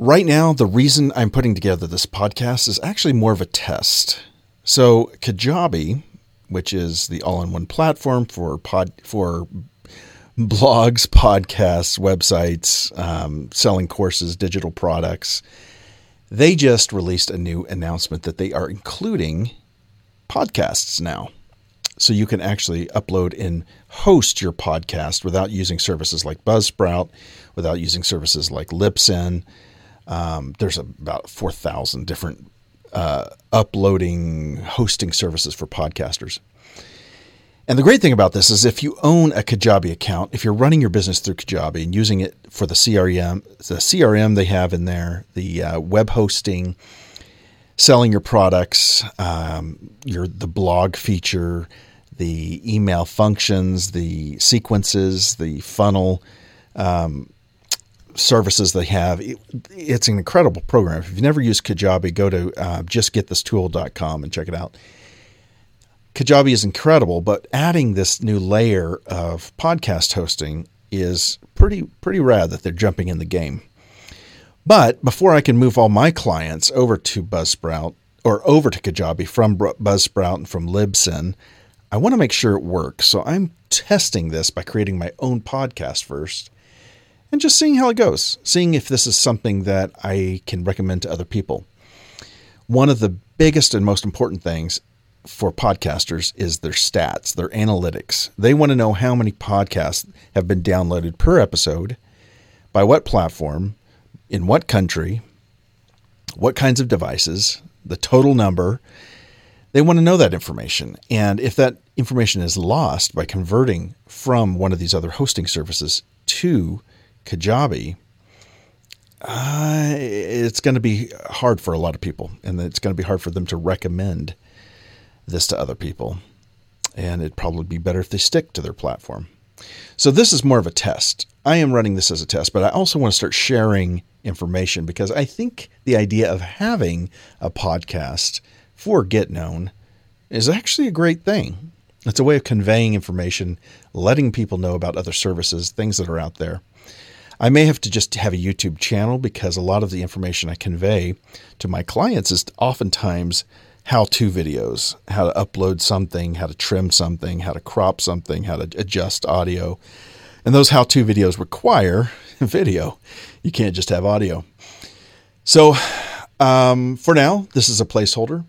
Right now, the reason I'm putting together this podcast is actually more of a test. So, Kajabi, which is the all-in-one platform for pod for blogs, podcasts, websites, um, selling courses, digital products, they just released a new announcement that they are including podcasts now. So you can actually upload and host your podcast without using services like Buzzsprout, without using services like Libsyn. Um, there's about 4,000 different uh, uploading hosting services for podcasters. And the great thing about this is if you own a Kajabi account, if you're running your business through Kajabi and using it for the CRM, the CRM they have in there, the uh, web hosting, selling your products, um, your the blog feature, the email functions, the sequences, the funnel um, services they have. It, it's an incredible program. If you've never used Kajabi, go to uh, justgetthistool.com and check it out. Kajabi is incredible, but adding this new layer of podcast hosting is pretty pretty rad that they're jumping in the game. But before I can move all my clients over to Buzzsprout or over to Kajabi from Buzzsprout and from Libsyn, I want to make sure it works. So I'm testing this by creating my own podcast first and just seeing how it goes, seeing if this is something that I can recommend to other people. One of the biggest and most important things for podcasters is their stats, their analytics. They want to know how many podcasts have been downloaded per episode, by what platform, in what country, what kinds of devices, the total number. They want to know that information. And if that information is lost by converting from one of these other hosting services to Kajabi, uh, it's going to be hard for a lot of people, and it's going to be hard for them to recommend this to other people. And it'd probably be better if they stick to their platform. So this is more of a test. I am running this as a test, but I also want to start sharing information because I think the idea of having a podcast for Get Known is actually a great thing. It's a way of conveying information, letting people know about other services, things that are out there. I may have to just have a YouTube channel because a lot of the information I convey to my clients is oftentimes how to videos, how to upload something, how to trim something, how to crop something, how to adjust audio. And those how to videos require video. You can't just have audio. So, um, for now, this is a placeholder.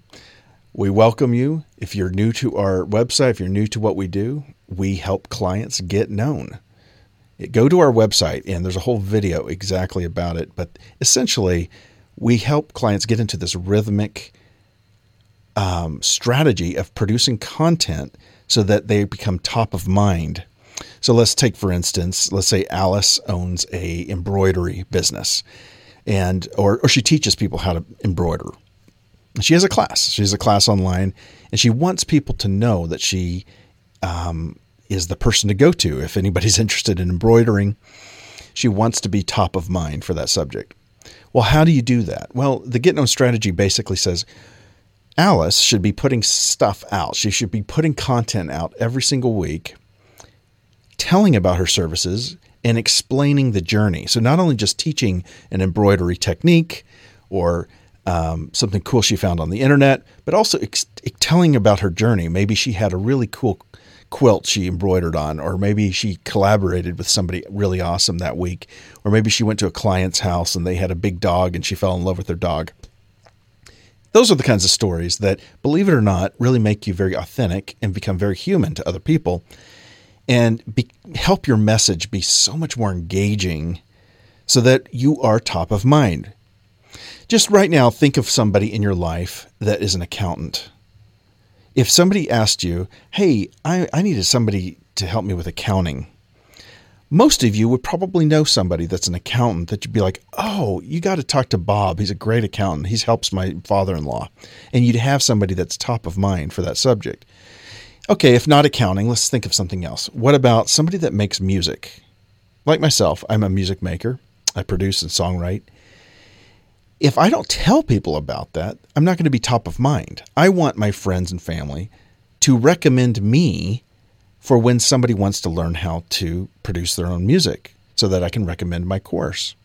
We welcome you. If you're new to our website, if you're new to what we do, we help clients get known. Go to our website, and there's a whole video exactly about it. But essentially, we help clients get into this rhythmic um, strategy of producing content so that they become top of mind. So let's take, for instance, let's say Alice owns a embroidery business, and or, or she teaches people how to embroider. She has a class. She has a class online, and she wants people to know that she um, is the person to go to if anybody's interested in embroidering. She wants to be top of mind for that subject. Well, how do you do that? Well, the Get Known strategy basically says Alice should be putting stuff out. She should be putting content out every single week, telling about her services and explaining the journey. So, not only just teaching an embroidery technique or um, something cool she found on the internet, but also ex- telling about her journey. Maybe she had a really cool quilt she embroidered on, or maybe she collaborated with somebody really awesome that week, or maybe she went to a client's house and they had a big dog and she fell in love with their dog. Those are the kinds of stories that, believe it or not, really make you very authentic and become very human to other people and be, help your message be so much more engaging so that you are top of mind. Just right now, think of somebody in your life that is an accountant. If somebody asked you, Hey, I, I needed somebody to help me with accounting most of you would probably know somebody that's an accountant that you'd be like, oh, you got to talk to Bob. He's a great accountant. He helps my father in law. And you'd have somebody that's top of mind for that subject. Okay, if not accounting, let's think of something else. What about somebody that makes music? Like myself, I'm a music maker, I produce and songwrite. If I don't tell people about that, I'm not going to be top of mind. I want my friends and family to recommend me for when somebody wants to learn how to produce their own music so that I can recommend my course.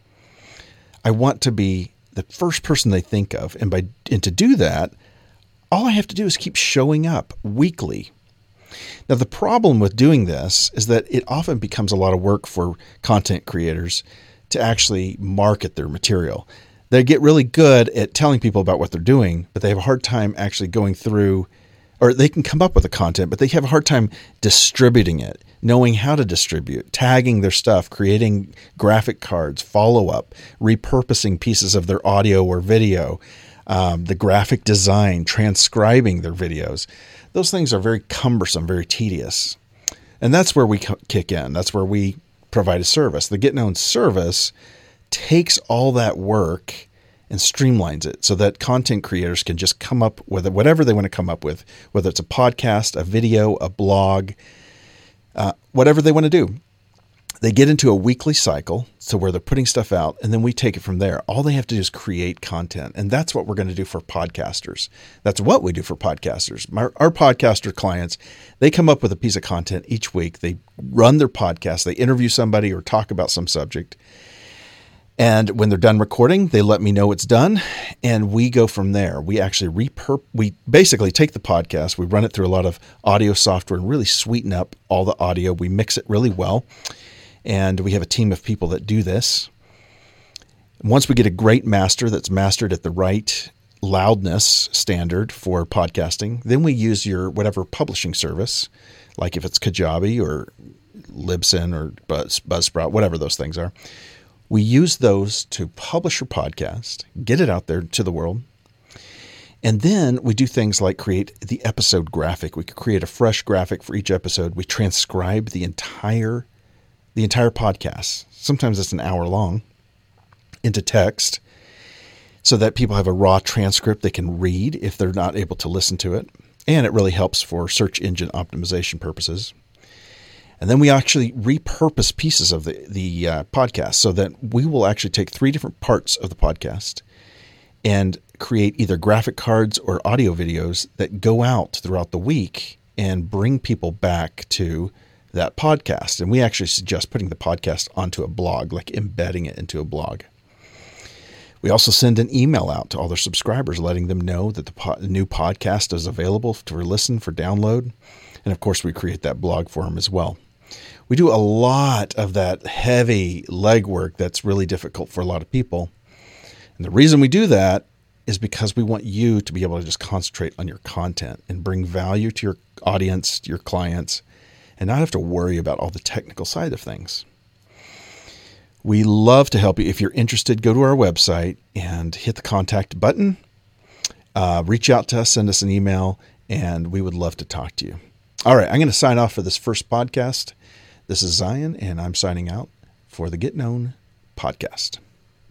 I want to be the first person they think of. And by and to do that, all I have to do is keep showing up weekly. Now the problem with doing this is that it often becomes a lot of work for content creators to actually market their material. They get really good at telling people about what they're doing, but they have a hard time actually going through or they can come up with the content, but they have a hard time distributing it, knowing how to distribute, tagging their stuff, creating graphic cards, follow up, repurposing pieces of their audio or video, um, the graphic design, transcribing their videos. Those things are very cumbersome, very tedious. And that's where we kick in. That's where we provide a service. The Get Known service takes all that work and streamlines it so that content creators can just come up with whatever they want to come up with, whether it's a podcast, a video, a blog, uh, whatever they want to do. They get into a weekly cycle, so where they're putting stuff out, and then we take it from there. All they have to do is create content, and that's what we're going to do for podcasters. That's what we do for podcasters. Our, our podcaster clients, they come up with a piece of content each week. They run their podcast, they interview somebody or talk about some subject, and when they're done recording, they let me know it's done, and we go from there. We actually repurp. We basically take the podcast, we run it through a lot of audio software, and really sweeten up all the audio. We mix it really well, and we have a team of people that do this. Once we get a great master that's mastered at the right loudness standard for podcasting, then we use your whatever publishing service, like if it's Kajabi or Libsyn or Buzz, Buzzsprout, whatever those things are we use those to publish your podcast, get it out there to the world. And then we do things like create the episode graphic. We create a fresh graphic for each episode. We transcribe the entire the entire podcast. Sometimes it's an hour long into text so that people have a raw transcript they can read if they're not able to listen to it. And it really helps for search engine optimization purposes. And then we actually repurpose pieces of the, the uh, podcast so that we will actually take three different parts of the podcast and create either graphic cards or audio videos that go out throughout the week and bring people back to that podcast. And we actually suggest putting the podcast onto a blog, like embedding it into a blog. We also send an email out to all their subscribers, letting them know that the, po- the new podcast is available to listen for download. And of course, we create that blog for them as well we do a lot of that heavy legwork that's really difficult for a lot of people. And the reason we do that is because we want you to be able to just concentrate on your content and bring value to your audience, your clients, and not have to worry about all the technical side of things. We love to help you. If you're interested, go to our website and hit the contact button. Uh, reach out to us, send us an email, and we would love to talk to you. All right, I'm going to sign off for this first podcast. This is Zion, and I'm signing out for the Get Known podcast.